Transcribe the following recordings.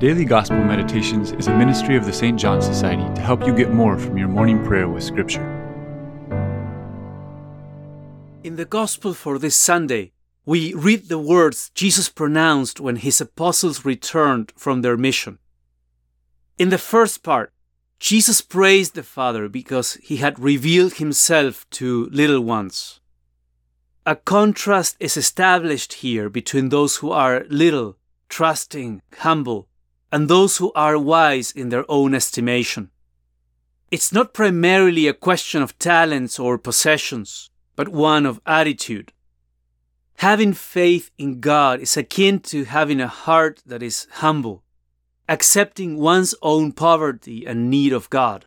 Daily Gospel Meditations is a ministry of the St. John Society to help you get more from your morning prayer with Scripture. In the Gospel for this Sunday, we read the words Jesus pronounced when his apostles returned from their mission. In the first part, Jesus praised the Father because he had revealed himself to little ones. A contrast is established here between those who are little, trusting, humble, and those who are wise in their own estimation. It's not primarily a question of talents or possessions, but one of attitude. Having faith in God is akin to having a heart that is humble, accepting one's own poverty and need of God.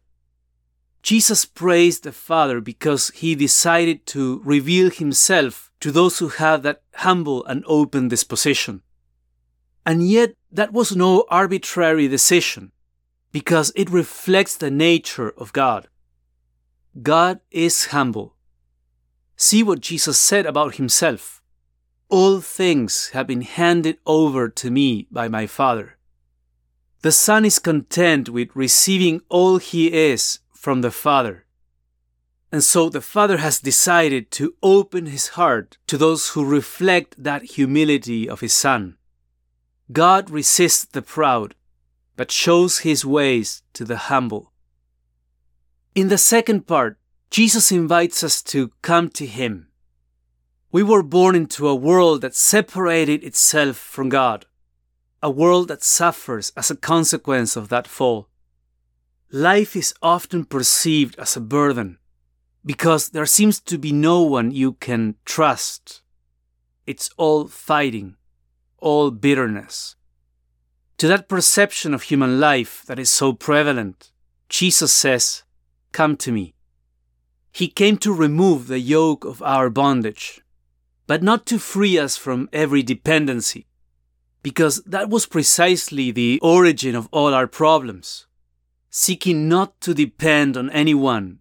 Jesus praised the Father because he decided to reveal himself to those who have that humble and open disposition. And yet, that was no arbitrary decision, because it reflects the nature of God. God is humble. See what Jesus said about himself. All things have been handed over to me by my Father. The Son is content with receiving all he is from the Father. And so the Father has decided to open his heart to those who reflect that humility of his Son. God resists the proud, but shows his ways to the humble. In the second part, Jesus invites us to come to him. We were born into a world that separated itself from God, a world that suffers as a consequence of that fall. Life is often perceived as a burden because there seems to be no one you can trust. It's all fighting all bitterness. To that perception of human life that is so prevalent, Jesus says, Come to me. He came to remove the yoke of our bondage, but not to free us from every dependency, because that was precisely the origin of all our problems, seeking not to depend on anyone,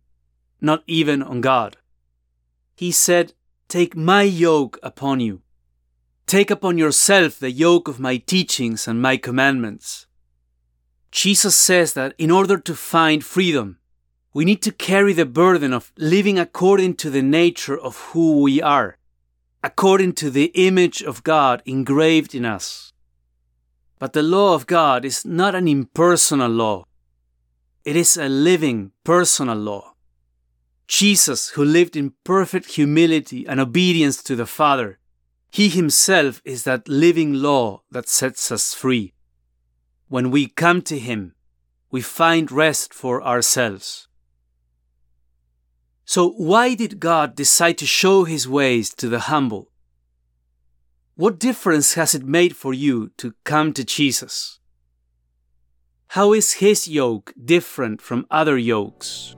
not even on God. He said, Take my yoke upon you Take upon yourself the yoke of my teachings and my commandments. Jesus says that in order to find freedom, we need to carry the burden of living according to the nature of who we are, according to the image of God engraved in us. But the law of God is not an impersonal law, it is a living, personal law. Jesus, who lived in perfect humility and obedience to the Father, he himself is that living law that sets us free. When we come to Him, we find rest for ourselves. So, why did God decide to show His ways to the humble? What difference has it made for you to come to Jesus? How is His yoke different from other yokes?